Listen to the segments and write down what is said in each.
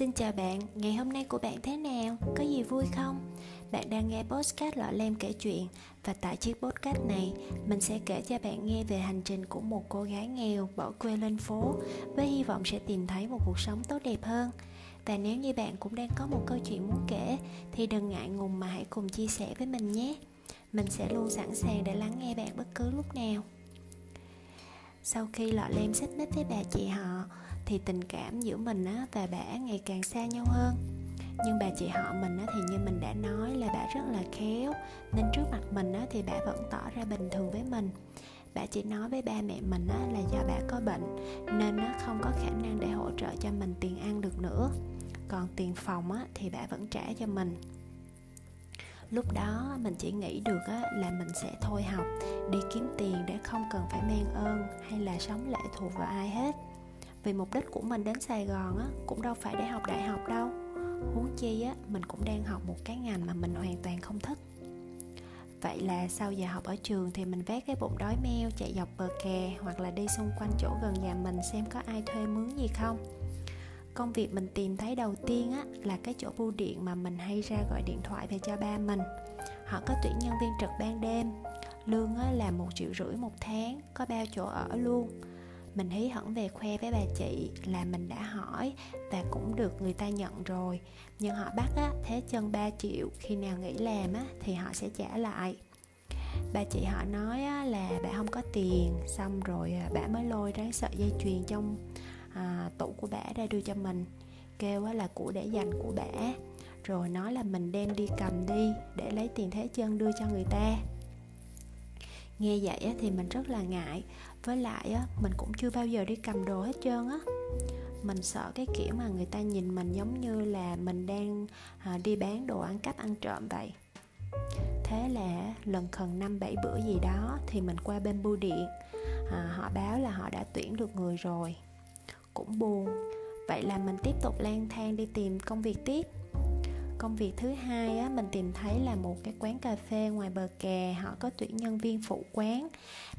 Xin chào bạn, ngày hôm nay của bạn thế nào? Có gì vui không? Bạn đang nghe podcast Lọ Lem kể chuyện Và tại chiếc podcast này, mình sẽ kể cho bạn nghe về hành trình của một cô gái nghèo bỏ quê lên phố Với hy vọng sẽ tìm thấy một cuộc sống tốt đẹp hơn Và nếu như bạn cũng đang có một câu chuyện muốn kể Thì đừng ngại ngùng mà hãy cùng chia sẻ với mình nhé Mình sẽ luôn sẵn sàng để lắng nghe bạn bất cứ lúc nào Sau khi Lọ Lem xích mít với bà chị họ thì tình cảm giữa mình á, và bà ngày càng xa nhau hơn. Nhưng bà chị họ mình á, thì như mình đã nói là bà rất là khéo. Nên trước mặt mình á, thì bà vẫn tỏ ra bình thường với mình. Bà chỉ nói với ba mẹ mình á, là do bà có bệnh nên nó không có khả năng để hỗ trợ cho mình tiền ăn được nữa. Còn tiền phòng á, thì bà vẫn trả cho mình. Lúc đó mình chỉ nghĩ được á, là mình sẽ thôi học đi kiếm tiền để không cần phải mang ơn hay là sống lệ thuộc vào ai hết vì mục đích của mình đến sài gòn á, cũng đâu phải để học đại học đâu. Huống chi á, mình cũng đang học một cái ngành mà mình hoàn toàn không thích. Vậy là sau giờ học ở trường thì mình vác cái bụng đói meo, chạy dọc bờ kè hoặc là đi xung quanh chỗ gần nhà mình xem có ai thuê mướn gì không. Công việc mình tìm thấy đầu tiên á, là cái chỗ bưu điện mà mình hay ra gọi điện thoại về cho ba mình. Họ có tuyển nhân viên trực ban đêm. Lương á là một triệu rưỡi một tháng, có bao chỗ ở luôn mình hí hửng về khoe với bà chị là mình đã hỏi và cũng được người ta nhận rồi. Nhưng họ bắt á thế chân 3 triệu khi nào nghỉ làm á thì họ sẽ trả lại. Bà chị họ nói á, là bà không có tiền xong rồi à, bà mới lôi ra sợi dây chuyền trong à, tủ của bà ra đưa cho mình. Kêu á, là của để dành của bà. Rồi nói là mình đem đi cầm đi để lấy tiền thế chân đưa cho người ta nghe vậy thì mình rất là ngại. Với lại mình cũng chưa bao giờ đi cầm đồ hết trơn á. Mình sợ cái kiểu mà người ta nhìn mình giống như là mình đang à, đi bán đồ ăn cắp ăn trộm vậy. Thế là lần khần năm bảy bữa gì đó thì mình qua bên bưu điện. À, họ báo là họ đã tuyển được người rồi. Cũng buồn. Vậy là mình tiếp tục lang thang đi tìm công việc tiếp công việc thứ hai á, mình tìm thấy là một cái quán cà phê ngoài bờ kè họ có tuyển nhân viên phụ quán.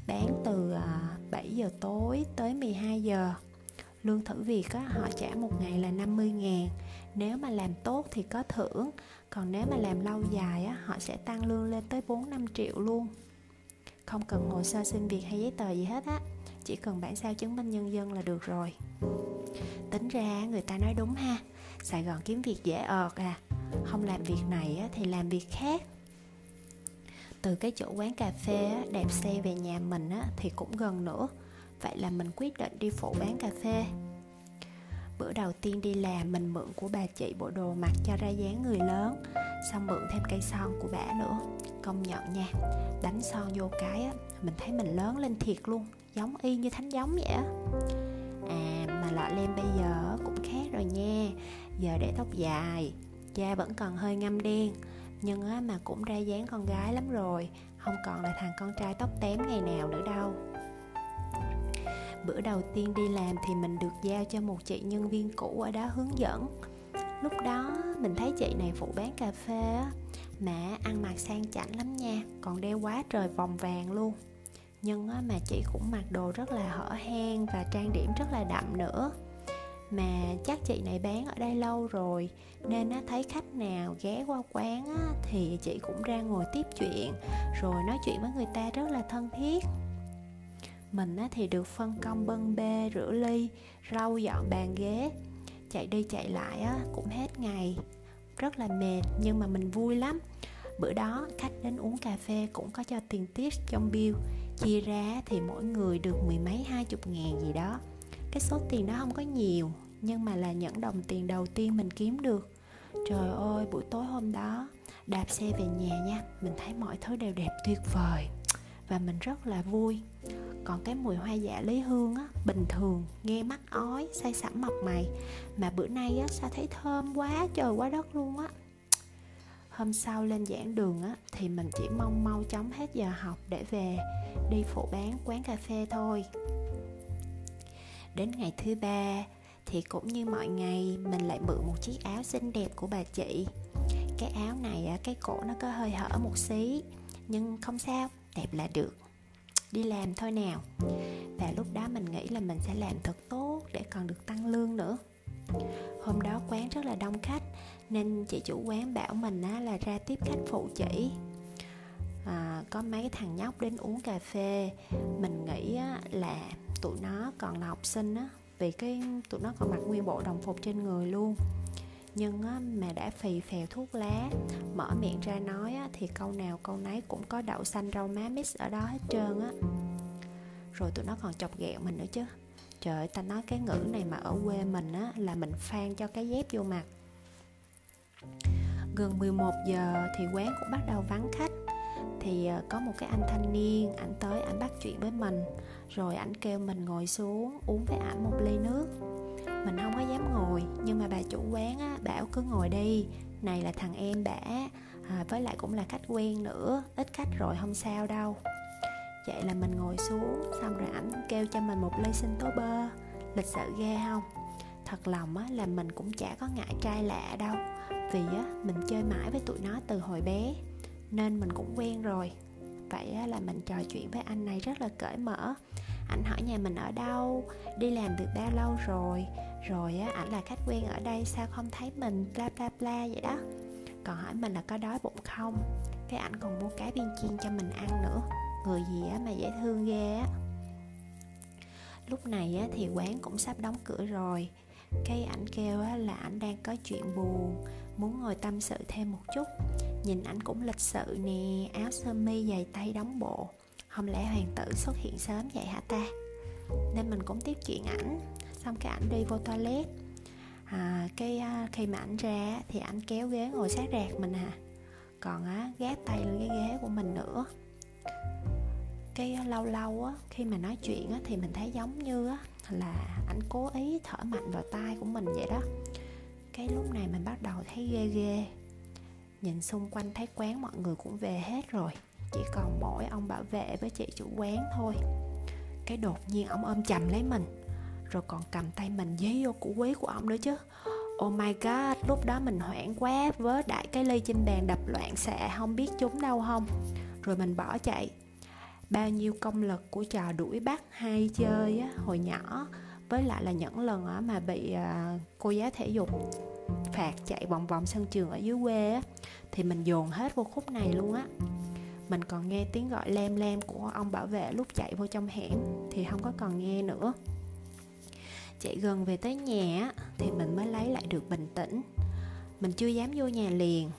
Bán từ à, 7 giờ tối tới 12 giờ. Lương thử việc á, họ trả một ngày là 50 ngàn. Nếu mà làm tốt thì có thưởng còn nếu mà làm lâu dài á, họ sẽ tăng lương lên tới 4-5 triệu luôn. Không cần hồ sơ xin việc hay giấy tờ gì hết á chỉ cần bản sao chứng minh nhân dân là được rồi. Tính ra người ta nói đúng ha sài gòn kiếm việc dễ ợt à không làm việc này thì làm việc khác. Từ cái chỗ quán cà phê đẹp xe về nhà mình thì cũng gần nữa. Vậy là mình quyết định đi phụ bán cà phê. Bữa đầu tiên đi làm mình mượn của bà chị bộ đồ mặc cho ra dáng người lớn, xong mượn thêm cây son của bà nữa. Công nhận nha đánh son vô cái mình thấy mình lớn lên thiệt luôn, giống y như thánh giống vậy á. À mà lọ lem bây giờ cũng khác rồi nha, giờ để tóc dài da vẫn còn hơi ngâm đen. Nhưng á, mà cũng ra dáng con gái lắm rồi không còn là thằng con trai tóc tém ngày nào nữa đâu. Bữa đầu tiên đi làm thì mình được giao cho một chị nhân viên cũ ở đó hướng dẫn. Lúc đó mình thấy chị này phụ bán cà phê á mà ăn mặc sang chảnh lắm nha còn đeo quá trời vòng vàng luôn. Nhưng á, mà chị cũng mặc đồ rất là hở hang và trang điểm rất là đậm nữa mà chắc chị này bán ở đây lâu rồi nên á, thấy khách nào ghé qua quán á, thì chị cũng ra ngồi tiếp chuyện rồi nói chuyện với người ta rất là thân thiết. Mình á, thì được phân công bưng bê rửa ly rau dọn bàn ghế. Chạy đi chạy lại á, cũng hết ngày. Rất là mệt nhưng mà mình vui lắm. Bữa đó khách đến uống cà phê cũng có cho tiền tiếp trong bill. Chia ra thì mỗi người được mười mấy hai chục ngàn gì đó cái số tiền đó không có nhiều, nhưng mà là những đồng tiền đầu tiên mình kiếm được. Trời ơi, buổi tối hôm đó, đạp xe về nhà nha, mình thấy mọi thứ đều đẹp tuyệt vời và mình rất là vui. Còn cái mùi hoa dạ lý hương á, bình thường, nghe mắt ói, say sẩm mọc mày. Mà bữa nay á, sao thấy thơm quá, trời quá đất luôn á. Hôm sau lên giảng đường á, thì mình chỉ mong mau chóng hết giờ học để về đi phụ bán quán cà phê thôi đến ngày thứ ba thì cũng như mọi ngày mình lại mượn một chiếc áo xinh đẹp của bà chị. Cái áo này cái cổ nó có hơi hở một xí nhưng không sao đẹp là được. Đi làm thôi nào. Và lúc đó mình nghĩ là mình sẽ làm thật tốt để còn được tăng lương nữa. Hôm đó quán rất là đông khách nên chị chủ quán bảo mình á, là ra tiếp khách phụ chị. à, có mấy thằng nhóc đến uống cà phê. Mình nghĩ á, là tụi nó còn là học sinh á vì cái tụi nó còn mặc nguyên bộ đồng phục trên người luôn. Nhưng á, mà đã phì phèo thuốc lá mở miệng ra nói á, thì câu nào câu nấy cũng có đậu xanh rau má mix ở đó hết trơn á. Rồi tụi nó còn chọc ghẹo mình nữa chứ. Trời ơi ta nói cái ngữ này mà ở quê mình á là mình phan cho cái dép vô mặt. Gần 11 giờ thì quán cũng bắt đầu vắng khách thì ờ, có một cái anh thanh niên ảnh tới ảnh bắt chuyện với mình. Rồi ảnh kêu mình ngồi xuống uống với ảnh một ly nước. Mình không có dám ngồi nhưng mà bà chủ quán á bảo cứ ngồi đi. Này là thằng em bả à, với lại cũng là khách quen nữa ít khách rồi không sao đâu. Vậy là mình ngồi xuống xong rồi ảnh kêu cho mình một ly sinh tố bơ. Lịch sự ghê không? Thật lòng á là mình cũng chả có ngại trai lạ đâu. Vì á mình chơi mãi với tụi nó từ hồi bé nên mình cũng quen rồi. Vậy là mình trò chuyện với anh này rất là cởi mở. Anh hỏi nhà mình ở đâu, đi làm được bao lâu rồi rồi á, ảnh là khách quen ở đây sao không thấy mình, bla bla bla vậy đó. Còn hỏi mình là có đói bụng không, cái ảnh còn mua cá viên chiên cho mình ăn nữa. Người gì á mà dễ thương ghê á. Lúc này á thì quán cũng sắp đóng cửa rồi. Cái ảnh kêu á là ảnh đang có chuyện buồn, muốn ngồi tâm sự thêm một chút nhìn ảnh cũng lịch sự nè áo sơ mi giày tay đóng bộ. Không lẽ hoàng tử xuất hiện sớm vậy hả ta? Nên mình cũng tiếp chuyện ảnh. Xong cái ảnh đi vô toilet. À, cái à, khi mà ảnh ra thì ảnh kéo ghế ngồi sát rạc mình à. Còn á gác tay lên cái ghế của mình nữa. Cái à, lâu lâu á khi mà nói chuyện á thì mình thấy giống như á là ảnh cố ý thở mạnh vào tai của mình vậy đó. Cái lúc này mình bắt đầu thấy ghê ghê nhìn xung quanh thấy quán mọi người cũng về hết rồi. Chỉ còn mỗi ông bảo vệ với chị chủ quán thôi. Cái đột nhiên ông ôm chầm lấy mình. Rồi còn cầm tay mình dí vô củ quý của ông nữa chứ. Oh my god, lúc đó mình hoảng quá Vớ đại cái ly trên bàn đập loạn xạ Không biết chúng đâu không? Rồi mình bỏ chạy. Bao nhiêu công lực của trò đuổi bắt hay chơi á, hồi nhỏ. Với lại là những lần á, mà bị à, cô giáo thể dục phạt chạy vòng vòng sân trường ở dưới quê á, Thì mình dồn hết vô khúc này luôn á. Mình còn nghe tiếng gọi lem lem của ông bảo vệ lúc chạy vô trong hẻm thì không có còn nghe nữa. Chạy gần về tới nhà thì mình mới lấy lại được bình tĩnh. Mình chưa dám vô nhà liền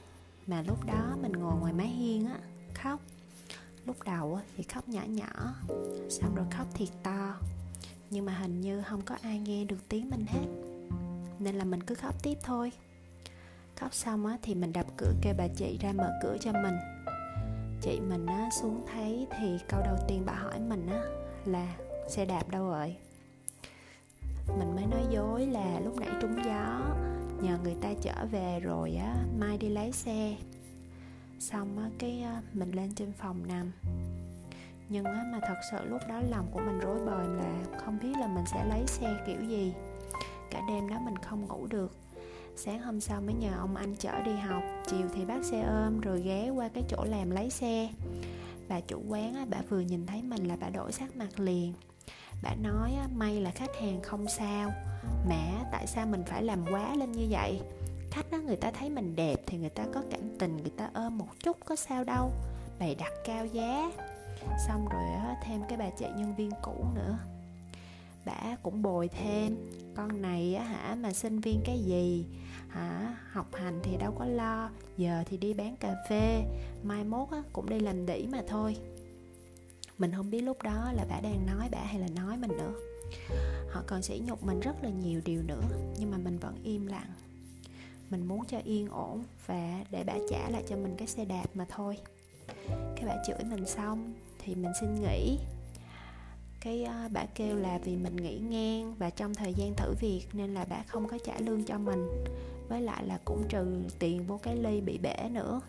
mà lúc đó mình ngồi ngoài mái hiên á khóc. Lúc đầu thì khóc nhỏ nhỏ xong rồi khóc thiệt to. Nhưng mà hình như không có ai nghe được tiếng mình hết nên là mình cứ khóc tiếp thôi. Khóc xong á thì mình đập cửa kêu bà chị ra mở cửa cho mình. Chị mình á xuống thấy thì câu đầu tiên bà hỏi mình á là xe đạp đâu rồi? Mình mới nói dối là lúc nãy trúng gió, nhờ người ta chở về rồi á, mai đi lấy xe. Xong á cái ờ, mình lên trên phòng nằm. Nhưng á mà thật sự lúc đó lòng của mình rối bời là không biết là mình sẽ lấy xe kiểu gì cả đêm đó mình không ngủ được. Sáng hôm sau mới nhờ ông anh chở đi học. Chiều thì bác xe ôm rồi ghé qua cái chỗ làm lấy xe. Bà chủ quán á, bà vừa nhìn thấy mình là bà đổi sắc mặt liền. Bà nói may là khách hàng không sao. Mẹ tại sao mình phải làm quá lên như vậy? Khách đó người ta thấy mình đẹp thì người ta có cảm tình người ta ôm một chút có sao đâu. Bày đặt cao giá. Xong rồi thêm cái bà chị nhân viên cũ nữa bả cũng bồi thêm. Con này á hả mà sinh viên cái gì? Hả học hành thì đâu có lo giờ thì đi bán cà phê. Mai mốt á, cũng đi làm đỉ mà thôi. Mình không biết lúc đó là bả đang nói bả hay là nói mình nữa. Họ còn sỉ nhục mình rất là nhiều điều nữa nhưng mà mình vẫn im lặng. Mình muốn cho yên ổn và để bả trả lại cho mình cái xe đạp mà thôi. Cái bả chửi mình xong thì mình xin nghỉ cái uh, bà kêu là vì mình nghỉ ngang và trong thời gian thử việc nên là bà không có trả lương cho mình. Với lại là cũng trừ tiền vô cái ly bị bể nữa.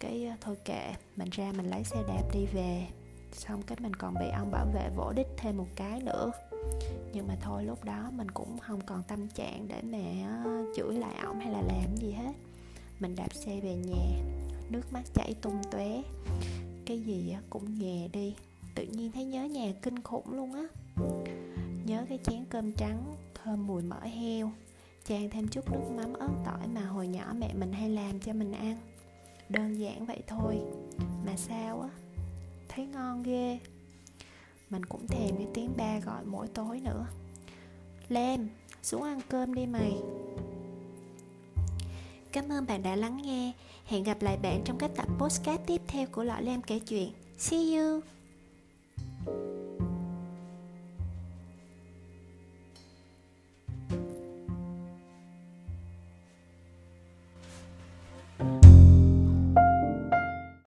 Cái uh, thôi kệ mình ra mình lấy xe đạp đi về. Xong cái mình còn bị ông bảo vệ vỗ đít thêm một cái nữa. Nhưng mà thôi lúc đó mình cũng không còn tâm trạng để mà uh, chửi lại ổng hay là làm gì hết. Mình đạp xe về nhà nước mắt chảy tung tóe. Cái gì cũng nhè đi tự nhiên thấy nhớ nhà kinh khủng luôn á. Nhớ cái chén cơm trắng, thơm mùi mỡ heo. Chan thêm chút nước mắm ớt tỏi mà hồi nhỏ mẹ mình hay làm cho mình ăn. Đơn giản vậy thôi, mà sao á? Thấy ngon ghê. Mình cũng thèm cái tiếng ba gọi mỗi tối nữa. Lem, xuống ăn cơm đi mày. Cảm ơn bạn đã lắng nghe. Hẹn gặp lại bạn trong các tập podcast tiếp theo của Lọ Lem kể chuyện. See you! thank you